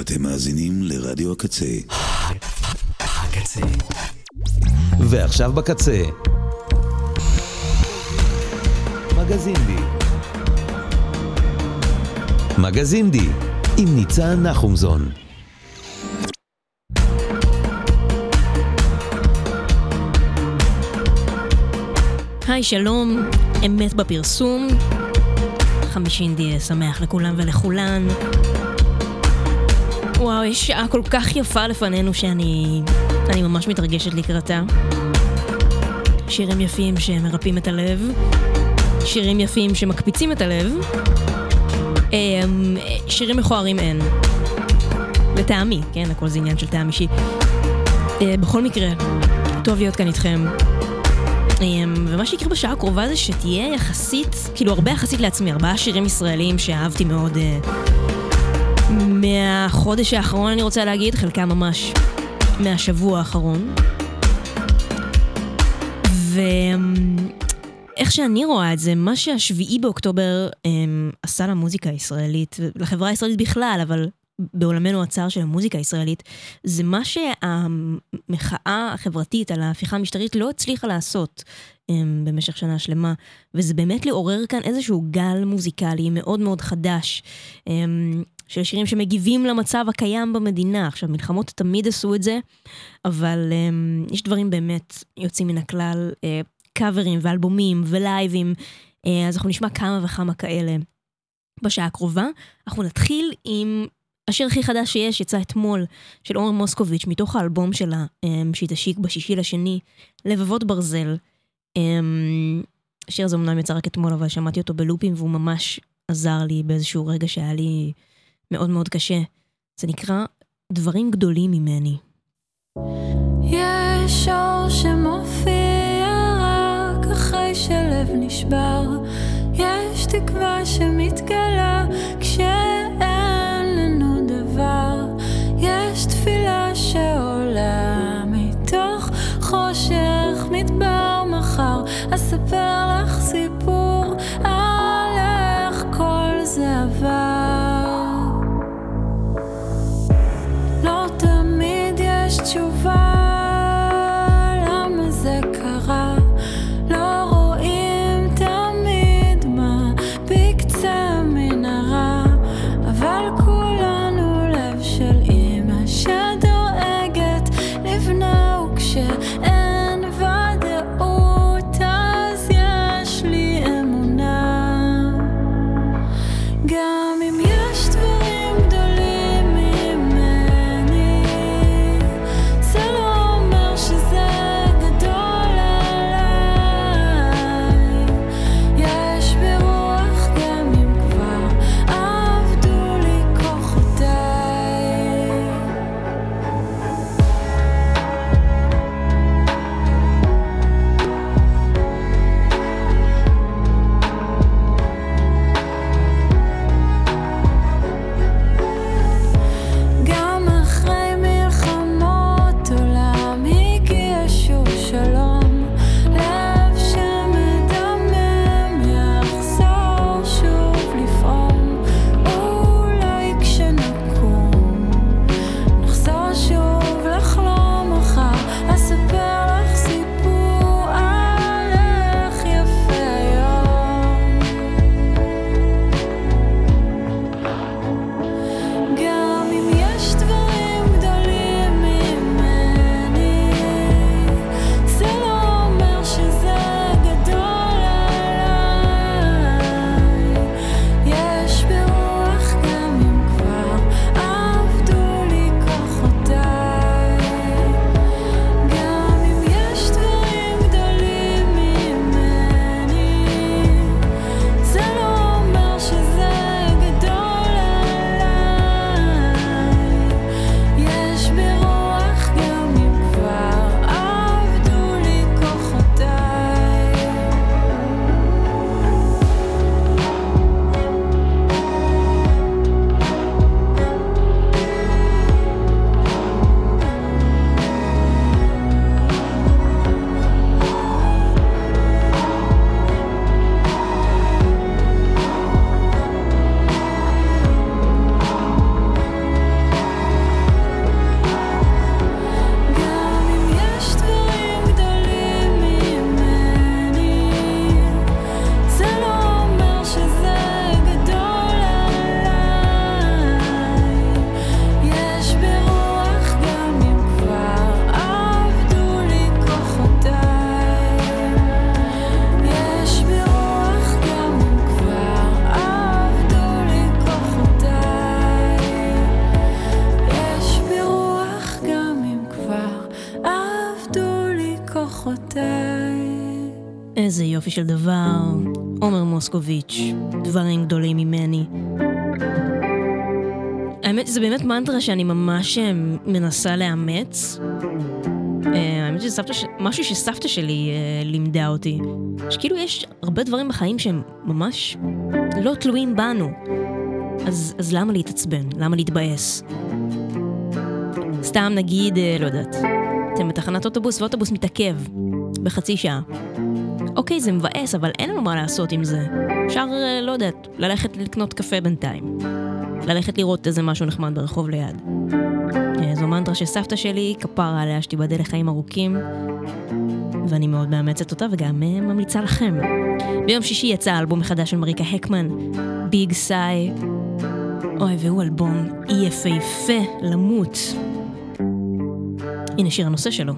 אתם מאזינים לרדיו הקצה. הקצה. ועכשיו בקצה. מגזין די. מגזין די, עם ניצן נחומזון. היי, שלום, אמת בפרסום. חמישינדי שמח לכולם ולכולן. וואו, יש שעה כל כך יפה לפנינו שאני... אני ממש מתרגשת לקראתה. שירים יפים שמרפאים את הלב, שירים יפים שמקפיצים את הלב, אמ, שירים מכוערים אין. לטעמי, כן? הכל זה עניין של טעם אישי. אה, בכל מקרה, טוב להיות כאן איתכם. אמ, ומה שיקרה בשעה הקרובה זה שתהיה יחסית, כאילו הרבה יחסית לעצמי, ארבעה שירים ישראלים שאהבתי מאוד אה, מהחודש האחרון אני רוצה להגיד, חלקם ממש מהשבוע האחרון. ואיך שאני רואה את זה, מה שהשביעי באוקטובר אמ, עשה למוזיקה הישראלית, לחברה הישראלית בכלל, אבל בעולמנו הצר של המוזיקה הישראלית, זה מה שהמחאה החברתית על ההפיכה המשטרית לא הצליחה לעשות um, במשך שנה שלמה, וזה באמת לעורר כאן איזשהו גל מוזיקלי מאוד מאוד חדש. Um, של שירים שמגיבים למצב הקיים במדינה. עכשיו, מלחמות תמיד עשו את זה, אבל um, יש דברים באמת יוצאים מן הכלל, uh, קאברים ואלבומים ולייבים, uh, אז אנחנו נשמע כמה וכמה כאלה בשעה הקרובה. אנחנו נתחיל עם השיר הכי חדש שיש יצא אתמול, של עומר מוסקוביץ', מתוך האלבום שלה, אמ, שהיא תשיק בשישי לשני, לבבות ברזל. אמ, השיר הזה אמנם יצא רק אתמול, אבל שמעתי אותו בלופים, והוא ממש עזר לי באיזשהו רגע שהיה לי מאוד מאוד קשה. זה נקרא דברים גדולים ממני. יש אור שמופיע רק אחרי שלב נשבר, יש תקווה שמתגלה כשאין לנו דבר, יש תפילה שעולה מתוך חושך מדבר מחר, אספר לך יופי של דבר, עומר מוסקוביץ', דברים גדולים ממני. האמת, זה באמת מנטרה שאני ממש אה, מנסה לאמץ. אה, האמת שסבתא, ש... משהו שסבתא שלי אה, לימדה אותי, שכאילו יש הרבה דברים בחיים שהם ממש לא תלויים בנו. אז, אז למה להתעצבן? למה להתבאס? סתם נגיד, לא יודעת, אתם בתחנת אוטובוס ואוטובוס מתעכב בחצי שעה. אוקיי, זה מבאס, אבל אין לנו מה לעשות עם זה. אפשר, אה, לא יודעת, ללכת לקנות קפה בינתיים. ללכת לראות איזה משהו נחמד ברחוב ליד. אה, זו מנטרה של סבתא שלי, כפרה עליה שתיבדל לחיים ארוכים, ואני מאוד מאמצת אותה וגם אה, ממליצה לכם. ביום שישי יצא אלבום מחדש של מריקה הקמן, ביג סאי. אוי, והוא אלבום יפהפה למות. הנה שיר הנושא שלו.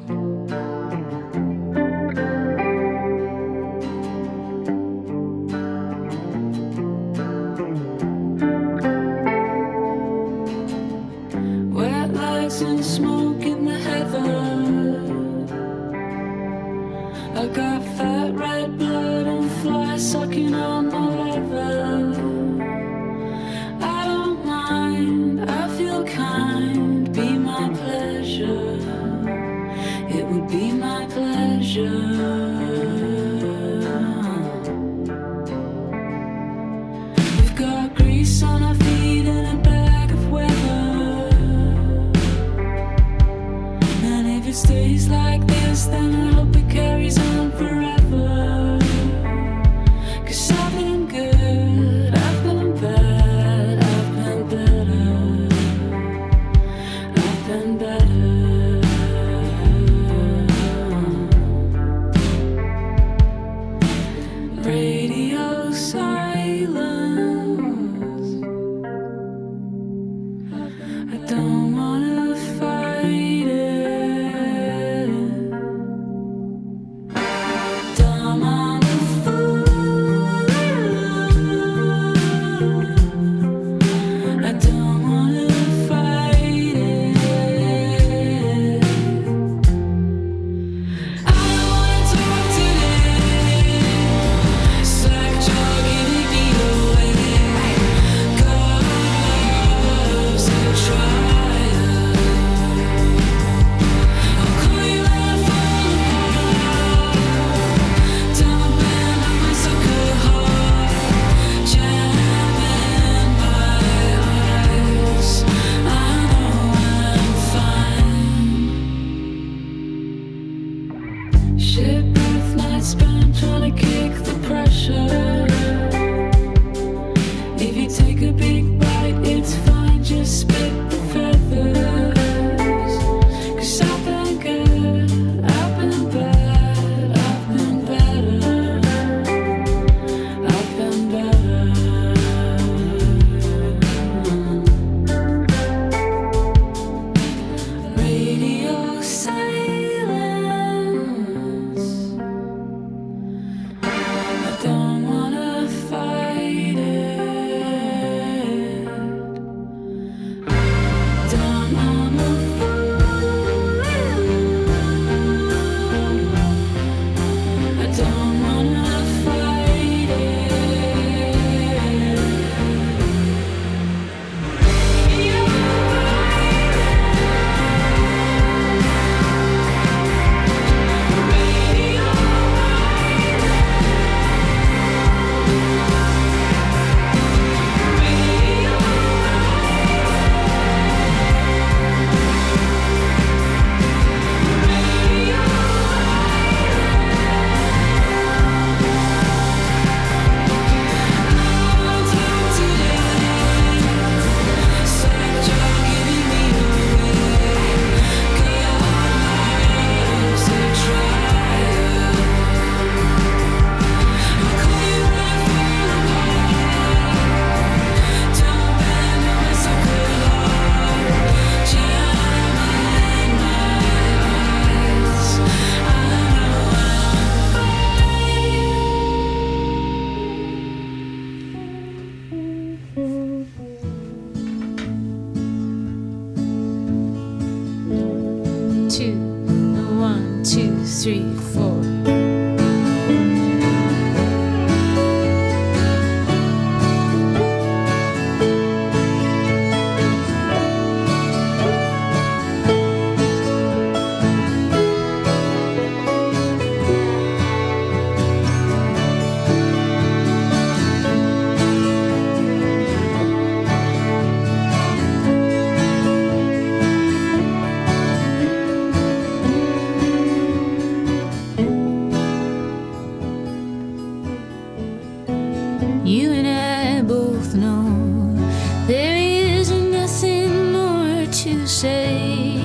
say.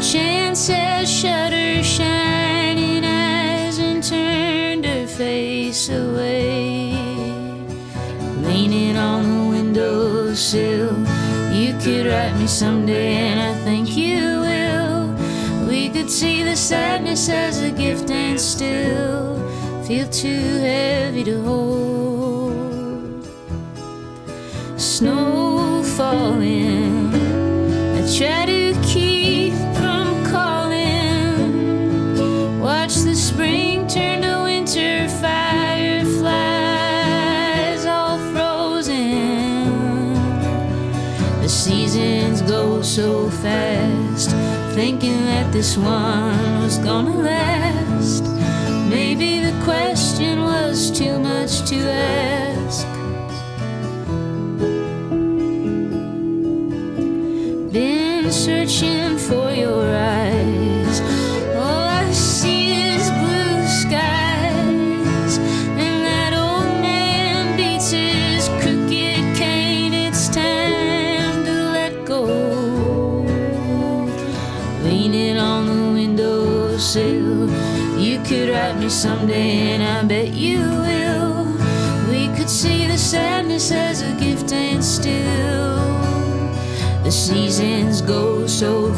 Chances has her shining eyes and turned her face away. Leaning on the windowsill, you could write me someday, and I think you will. We could see the sadness as a gift and still feel too heavy to hold. Snow falling. This one was gonna last. Maybe the question was too much to ask.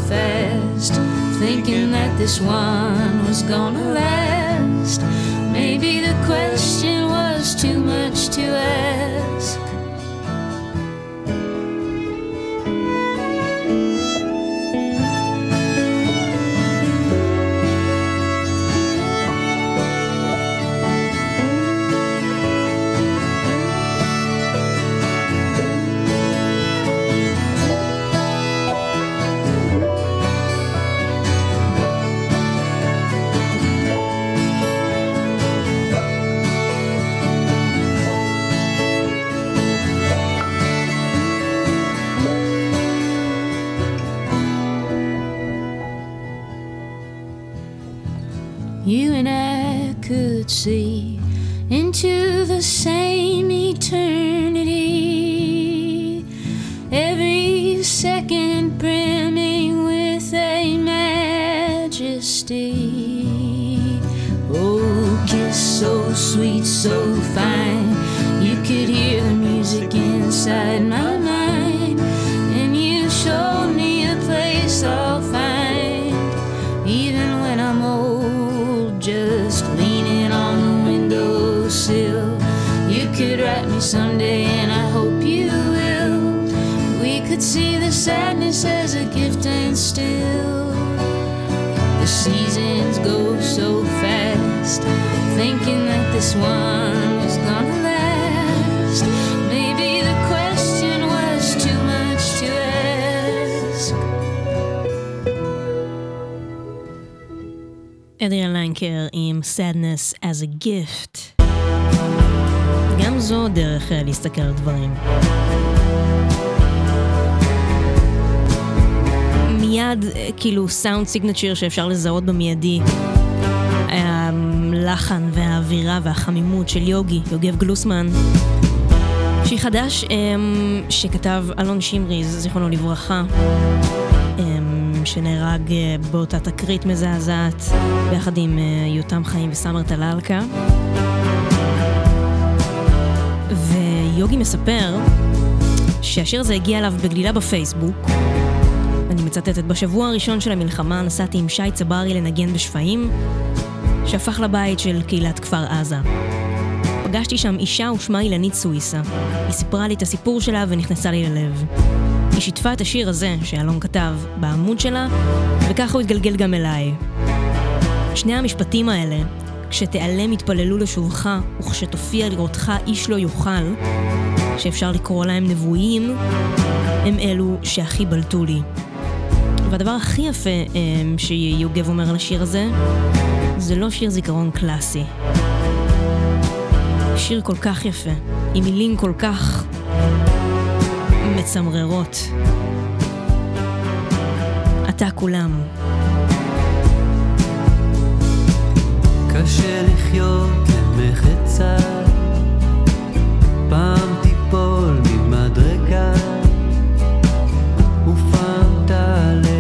Fast, thinking that this one was gonna last. עם Sadness as a Gift. גם זו דרך אה, להסתכל על דברים. מיד, אה, כאילו, סאונד סיגנצ'ר שאפשר לזהות במיידי. הלחן והאווירה והחמימות של יוגי, יוגב גלוסמן. שיר חדש אמ, שכתב אלון שמריז, זיכרונו לברכה. אמ, שנהרג אה, באותה תקרית מזעזעת ביחד עם אה, יותם חיים וסמר טלאלקה. ויוגי מספר שהשיר הזה הגיע אליו בגלילה בפייסבוק. אני מצטטת, בשבוע הראשון של המלחמה נסעתי עם שי צברי לנגן בשפיים, שהפך לבית של קהילת כפר עזה. פגשתי שם אישה ושמה אילנית סוויסה. היא סיפרה לי את הסיפור שלה ונכנסה לי ללב. היא שיתפה את השיר הזה, שאלון כתב, בעמוד שלה, וככה הוא התגלגל גם אליי. שני המשפטים האלה, כשתיעלם יתפללו לשובך, וכשתופיע לראותך איש לא יוכל, שאפשר לקרוא להם נבואים, הם אלו שהכי בלטו לי. והדבר הכי יפה אמ, שיוגב אומר על השיר הזה, זה לא שיר זיכרון קלאסי. שיר כל כך יפה, עם מילים כל כך מצמררות. אתה כולם. קשה לחיות למחצה, פעם תיפול ממדרגה, ופעם תעלה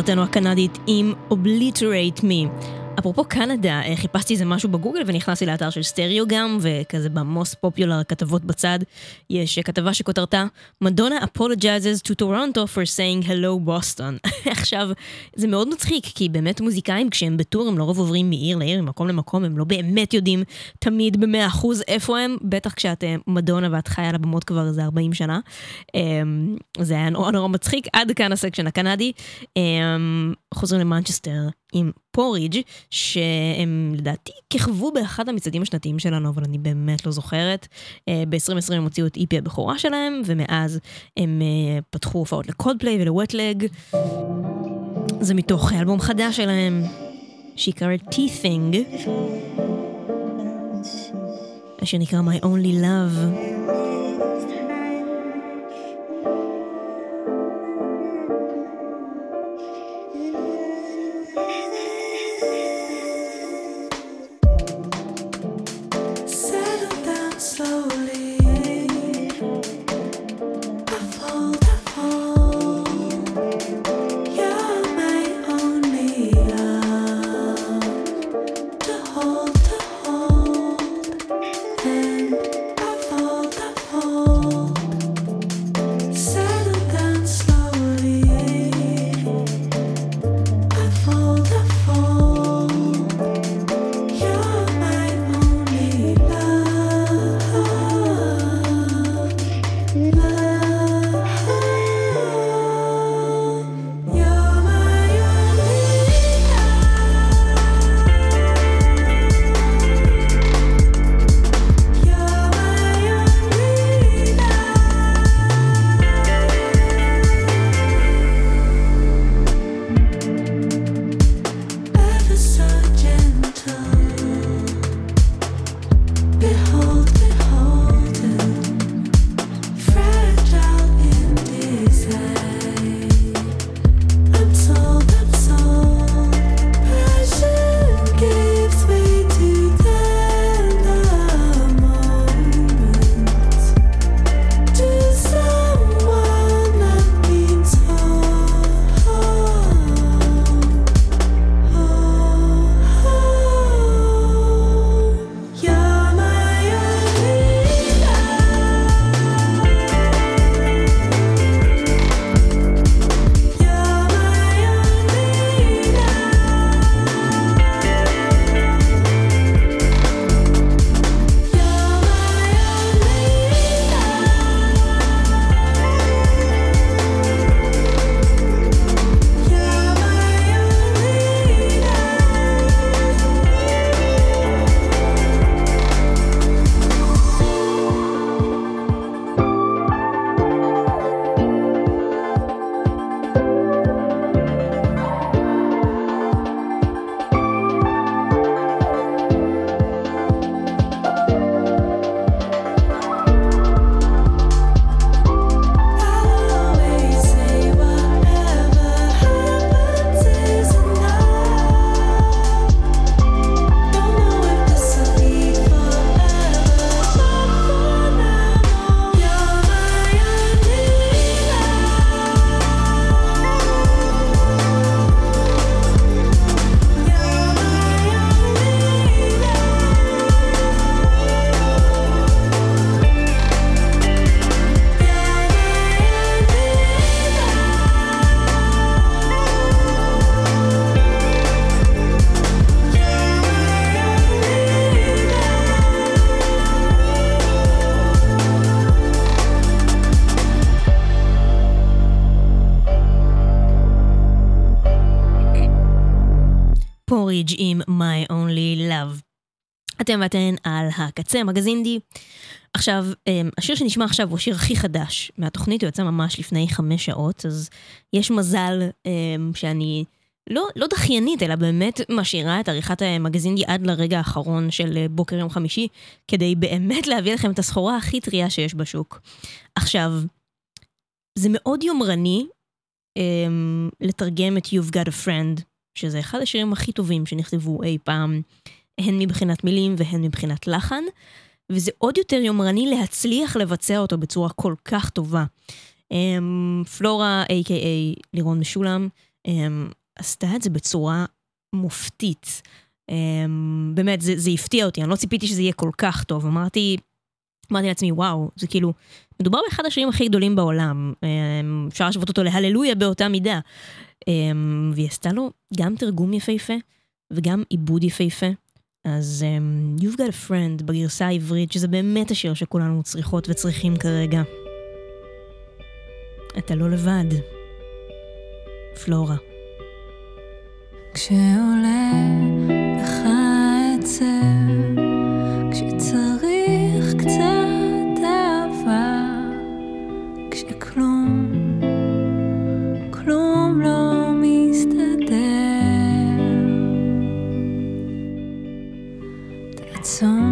חברתנו הקנדית, עם Obliterate Me. אפרופו קנדה, אה, חיפשתי איזה משהו בגוגל ונכנסתי לאתר של סטריאו גם, וכזה במוס פופולר כתבות בצד, יש אה, כתבה שכותרתה מדונה apologizes to Toronto for saying hello Boston. עכשיו, זה מאוד מצחיק, כי באמת מוזיקאים כשהם בטור הם לרוב עוברים מעיר לעיר, ממקום למקום, הם לא באמת יודעים תמיד במאה אחוז איפה הם, בטח כשאת אה, מדונה ואת חיה על הבמות כבר איזה 40 שנה. אמ, זה היה נורא נורא מצחיק, עד כאן ה section הקנדי. חוזרים למנצ'סטר עם Porij שהם לדעתי כיכבו באחד המצעדים השנתיים שלנו, אבל אני באמת לא זוכרת. אה, ב-2020 הם הוציאו את EP הבכורה שלהם, ומאז הם אה, פתחו הופעות לקודפליי ול Wet Leg. זה מתוך אלבום חדש שלהם, שיקרא Teething. השיר נקרא My Only Love. אתם ואתן על הקצה, מגזין די. עכשיו, אמ, השיר שנשמע עכשיו הוא השיר הכי חדש מהתוכנית, הוא יצא ממש לפני חמש שעות, אז יש מזל אמ, שאני לא, לא דחיינית, אלא באמת משאירה את עריכת המגזין די עד לרגע האחרון של אה, בוקר יום חמישי, כדי באמת להביא לכם את הסחורה הכי טריה שיש בשוק. עכשיו, זה מאוד יומרני אמ, לתרגם את You've Got a Friend, שזה אחד השירים הכי טובים שנכתבו אי פעם, הן מבחינת מילים והן מבחינת לחן, וזה עוד יותר יומרני להצליח לבצע אותו בצורה כל כך טובה. אמ, פלורה, a.k.a לירון משולם, אמ, עשתה את זה בצורה מופתית. אמ, באמת, זה, זה הפתיע אותי, אני לא ציפיתי שזה יהיה כל כך טוב. אמרתי, אמרתי לעצמי, וואו, זה כאילו, מדובר באחד השירים הכי גדולים בעולם. אפשר להשוות אותו להללויה באותה מידה. והיא עשתה לו גם תרגום יפהפה וגם עיבוד יפהפה. אז um, You've got a friend בגרסה העברית, שזה באמת השיר שכולנו צריכות וצריכים כרגע. אתה לא לבד. פלורה. כשעולה לך עצב, matin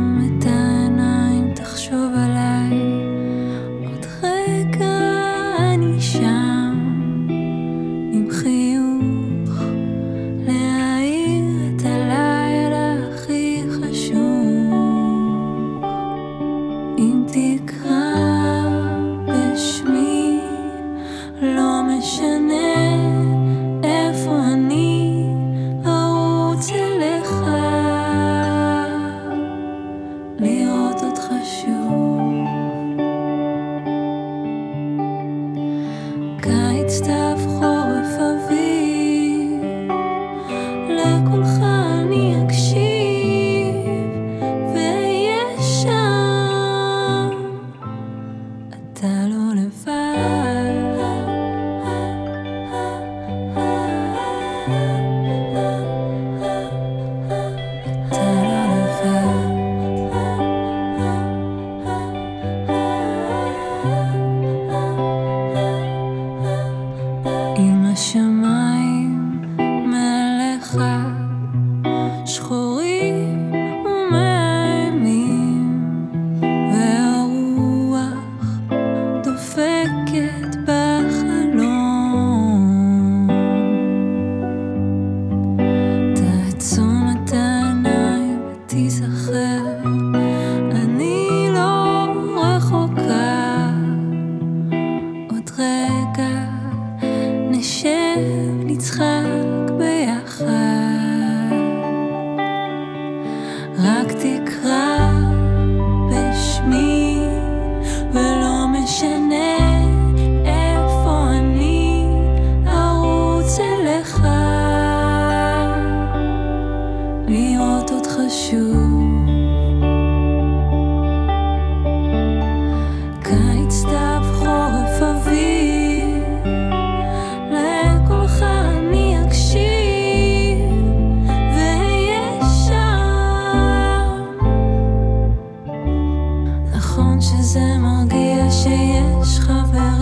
נכון שזה מרגיע שיש חבר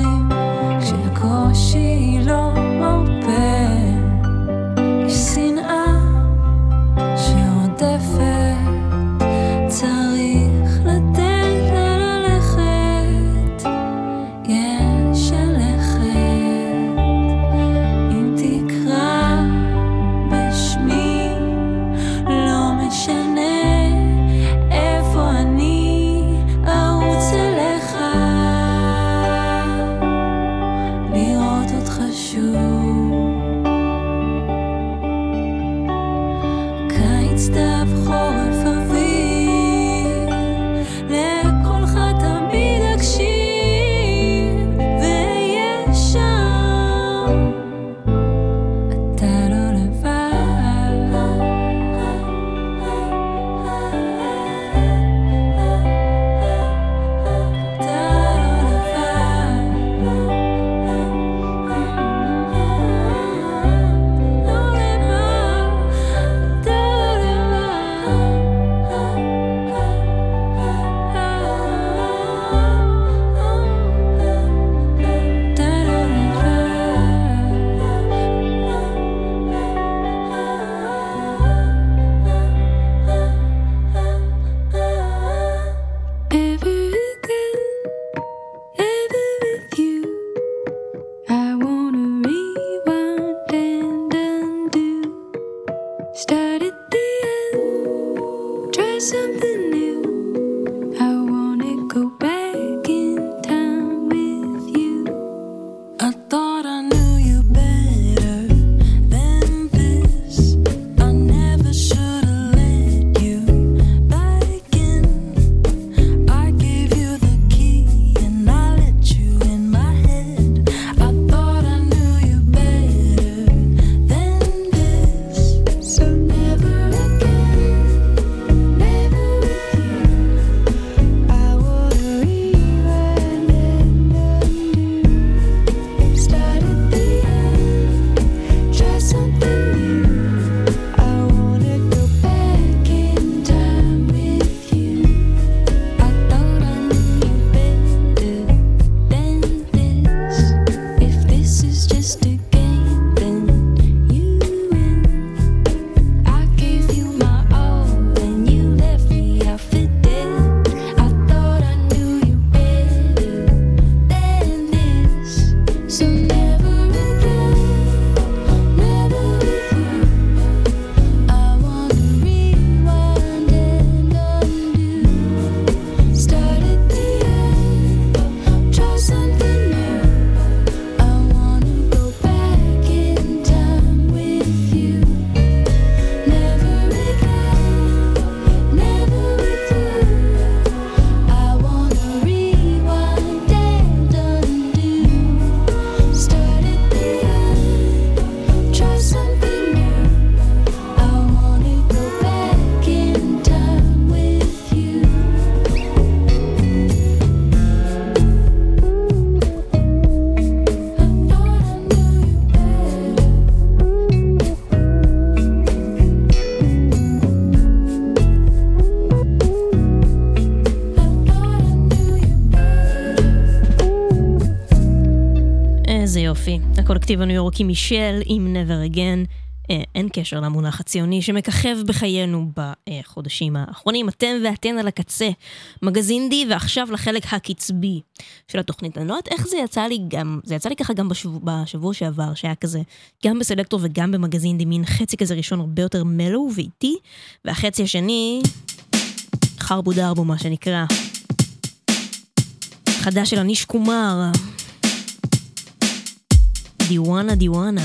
הקולקטיב הניו יורקי מישל עם Never Again. אה, אין קשר למונח הציוני שמככב בחיינו בחודשים האחרונים. אתם ואתן על הקצה, מגזין די, ועכשיו לחלק הקצבי של התוכנית. אני לא יודעת איך זה יצא לי גם, זה יצא לי ככה גם בשבוע, בשבוע שעבר, שהיה כזה, גם בסלקטור וגם במגזין די, מין חצי כזה ראשון הרבה יותר מלו ואיטי, והחצי השני, חרבו דרבו מה שנקרא. חדש של אניש קומר. Diwana Diwana.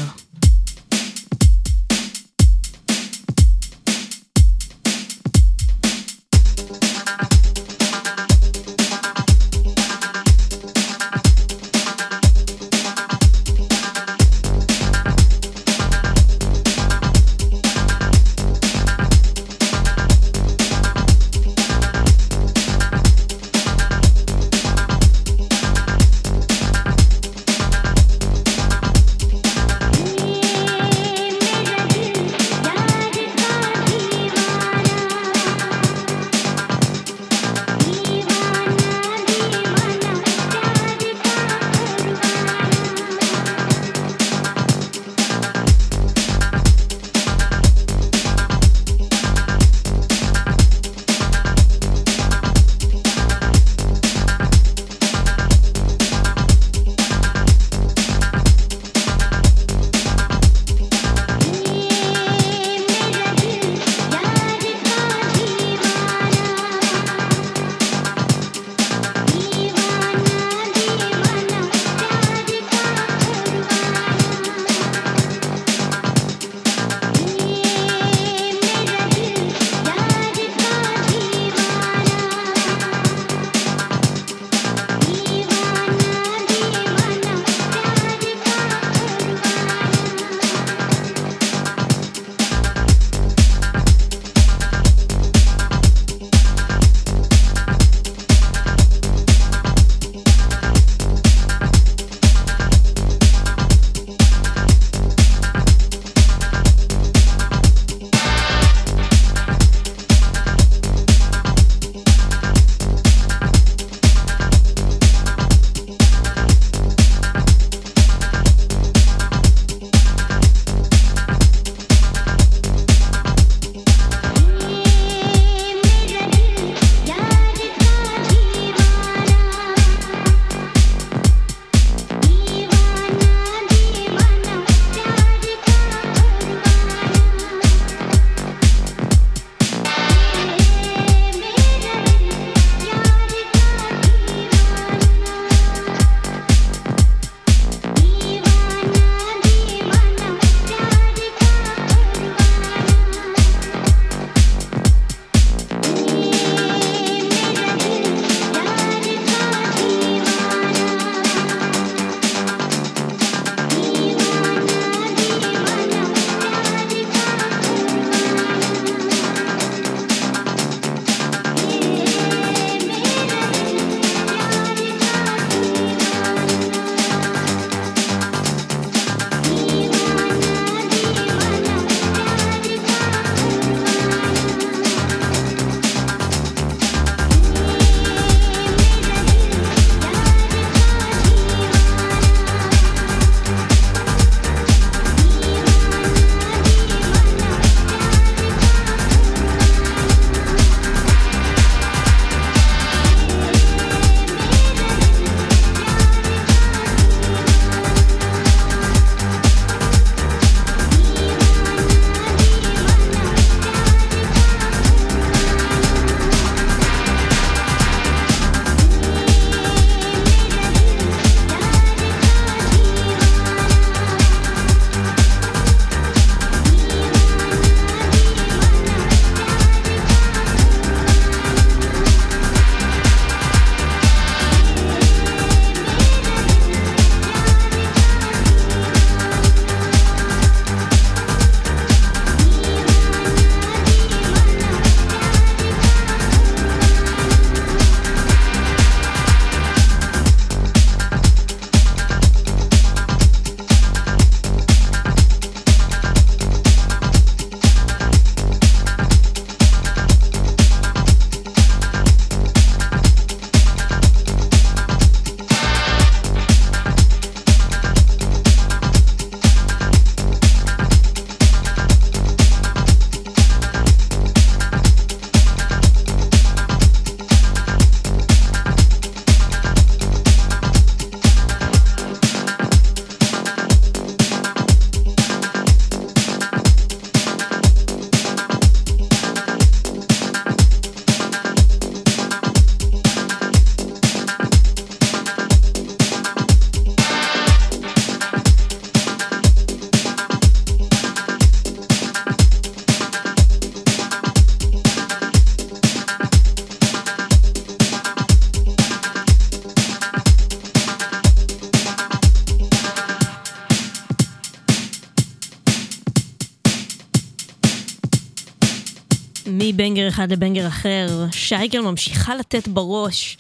אחד לבנגר אחר, שייקל ממשיכה לתת בראש.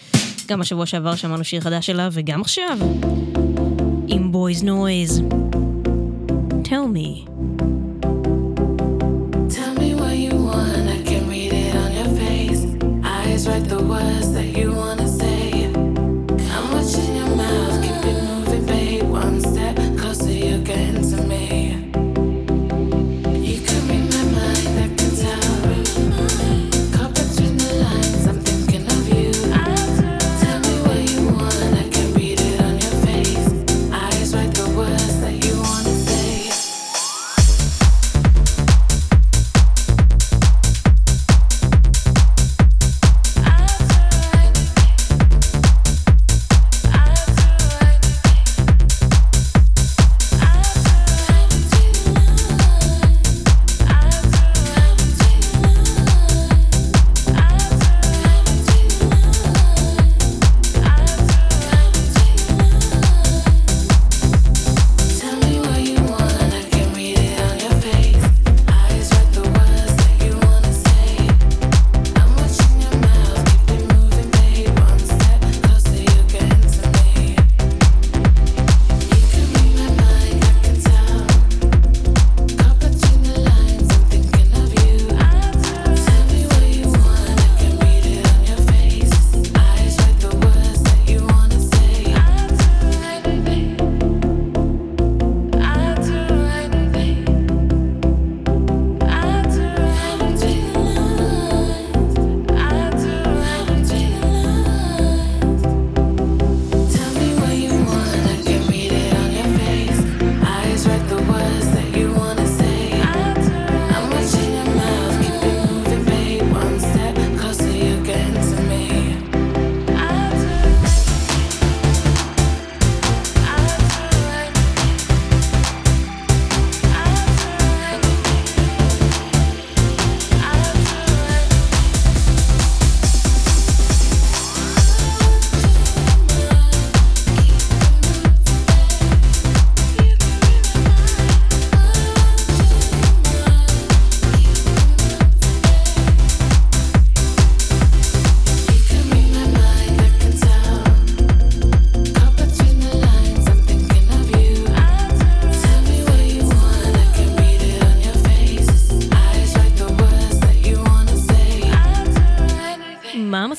גם השבוע שעבר שמענו שיר חדש שלה, וגם עכשיו, עם בויז נויז. Tell me.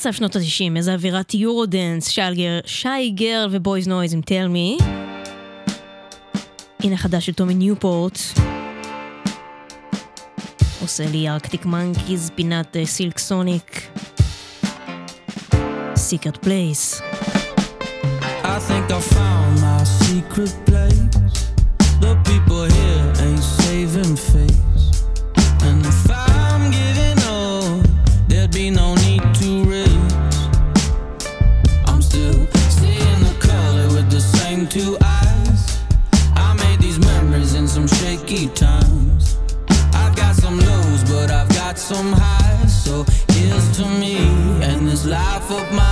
סוף שנות ה-90, איזה אווירת Eurodance, Shygirl, Shygirl ו Boys Noize עם Tell Me. הנה חדש של Tommy Newport. עושה לי Arctic Monkeys, פינת Silk Sonic. Secret Place. I think I found my secret some high. So here's to me and this life of mine.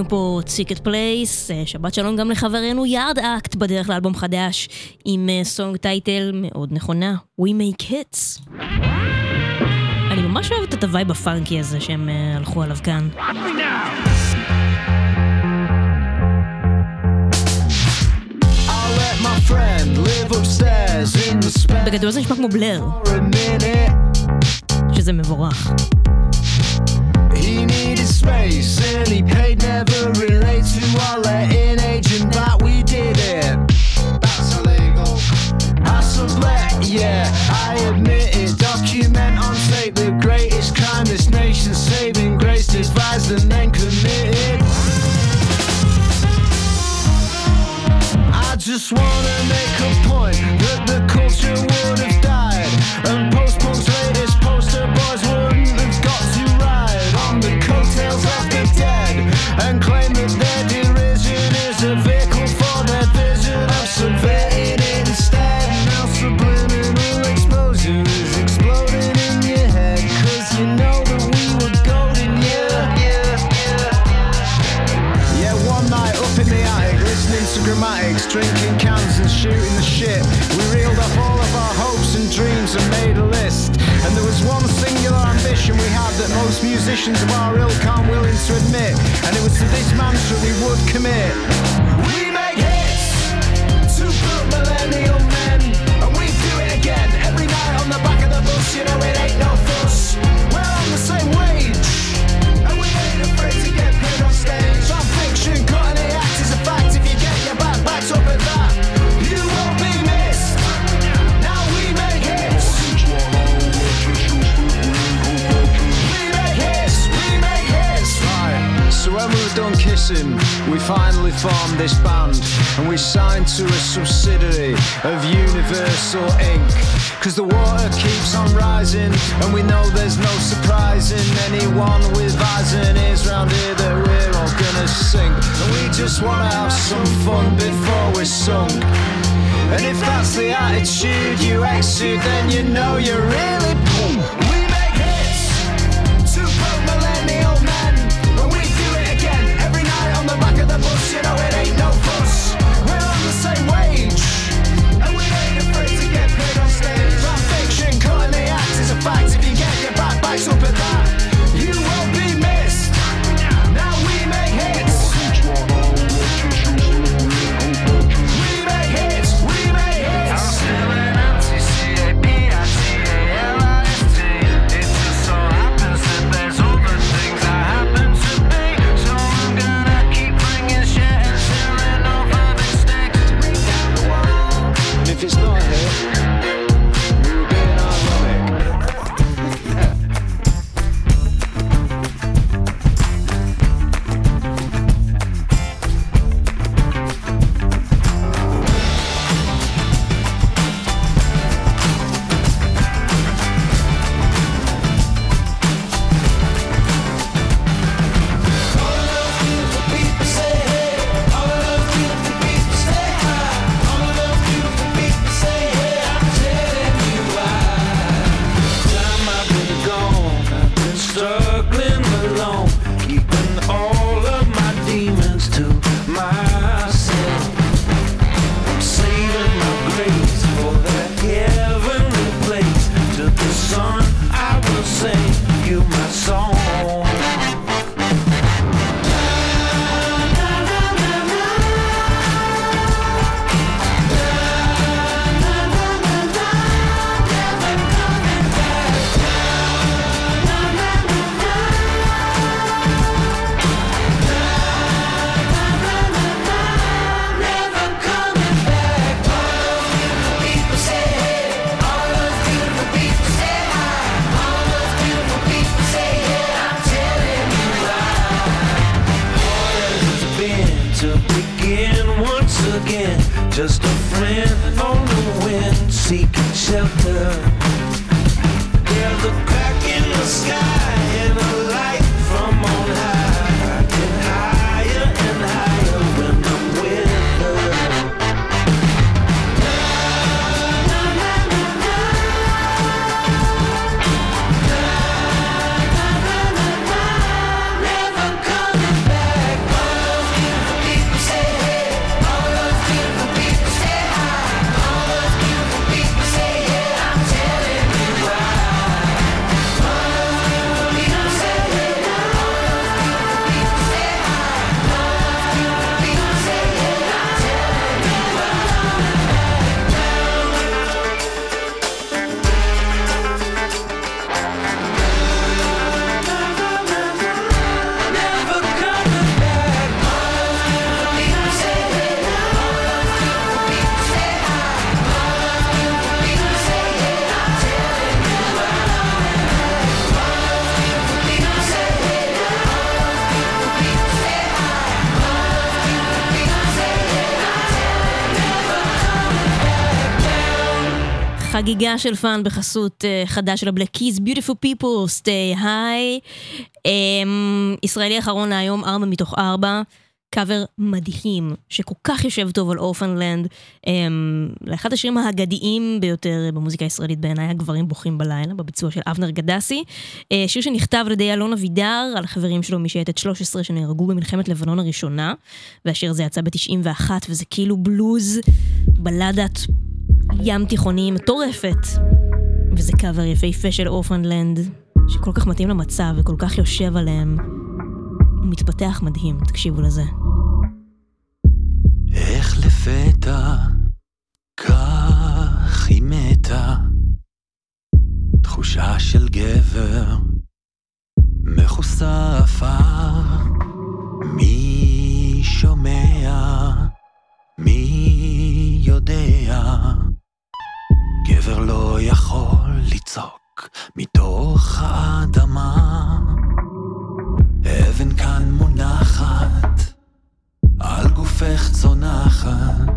שמינו פה Secret Place, אה, שבת שלום גם לחברנו Yard Act בדרך לאלבום חדש, עם אה, song title מאוד נכונה, We Make Hits. אני ממש אוהבת את ה vibe ה funky הזה שהם אה, הלכו עליו כאן. בגדול זה נשמע כמו Blur, שזה מבורך. space. Early paid never relates to our letting agent but we did it. That's illegal. I sublet, yeah, I admit it. Document on tape the greatest crime this nation saving grace devised and then committed. I just wanna make a point that the culture would of our ill not willing to admit. And it was to this mantra we would commit. finally formed this band and we signed to a subsidiary of Universal Inc. Cause the water keeps on rising and we know there's no surprising anyone with eyes and ears round here that we're all gonna sink. And we just wanna have some fun before we're sunk. And if that's the attitude you exude, then you know you're really חגיגה של fun בחסות uh, חדש של ה Black Keys, Beautiful People, Stay High. Um, ישראלי אחרון להיום, ארבע מתוך ארבע. קאבר מדהים, שכל כך יושב טוב על Orphaned Land, um, לאחד השירים האגדיים ביותר במוזיקה הישראלית בעיניי, הגברים בוכים בלילה, בביצוע של אבנר גדסי. Uh, שיר שנכתב על ידי אלון אבידר, על החברים שלו משייטת 13 שנהרגו במלחמת לבנון הראשונה, והשיר הזה יצא ב-91, וזה כאילו בלוז, בלדת ים תיכוני מטורפת. וזה קאבר יפהפה של אורפנלנד, שכל כך מתאים למצב וכל כך יושב עליהם. הוא מתפתח מדהים, תקשיבו לזה. איך לפתע כך היא מתה, תחושה של גבר מכוסה עפר, מי שומע, מי יודע, גבר לא יכול לצעוק מתוך האדמה. אבן כאן מונחת, על גופך צונחת,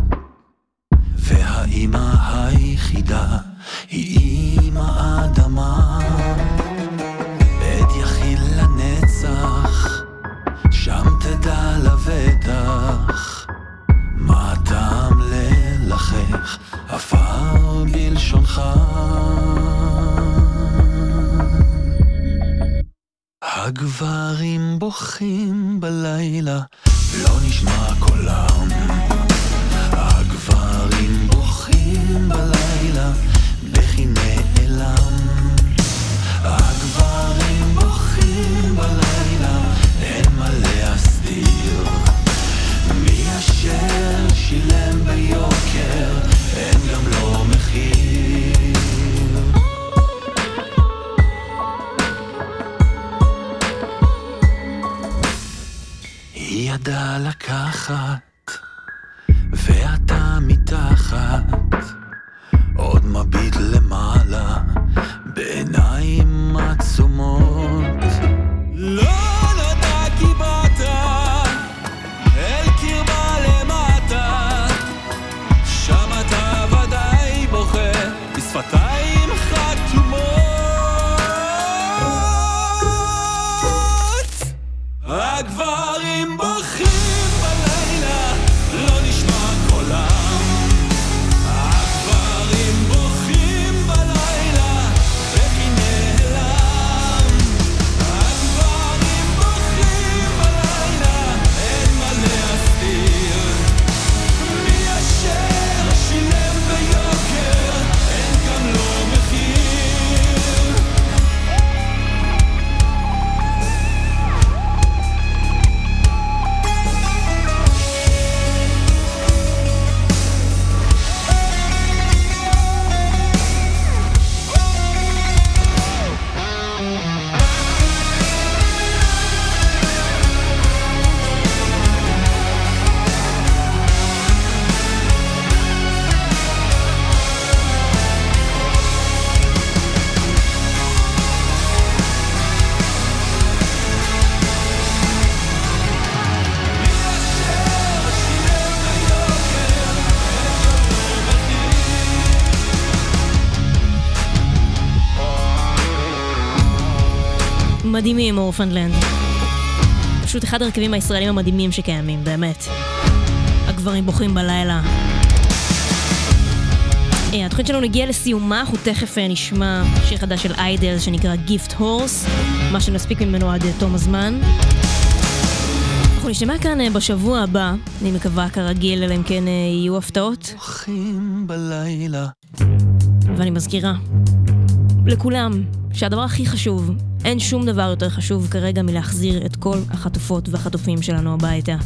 אורפנלנד. פשוט אחד הרכבים הישראלים המדהימים שקיימים, באמת. הגברים בוכים בלילה. אה, התוכנית שלנו הגיעה לסיומה, אנחנו תכף אה, נשמע שיר חדש של איידל שנקרא גיפט הורס, מה שנספיק ממנו עד אה, תום הזמן. אנחנו נשמע כאן בשבוע הבא, אני מקווה כרגיל, אלא אם כן יהיו הפתעות. בוכים בלילה. ואני מזכירה לכולם שהדבר הכי חשוב, אין שום דבר יותר חשוב כרגע מלהחזיר את כל החטופות והחטופים שלנו הביתה.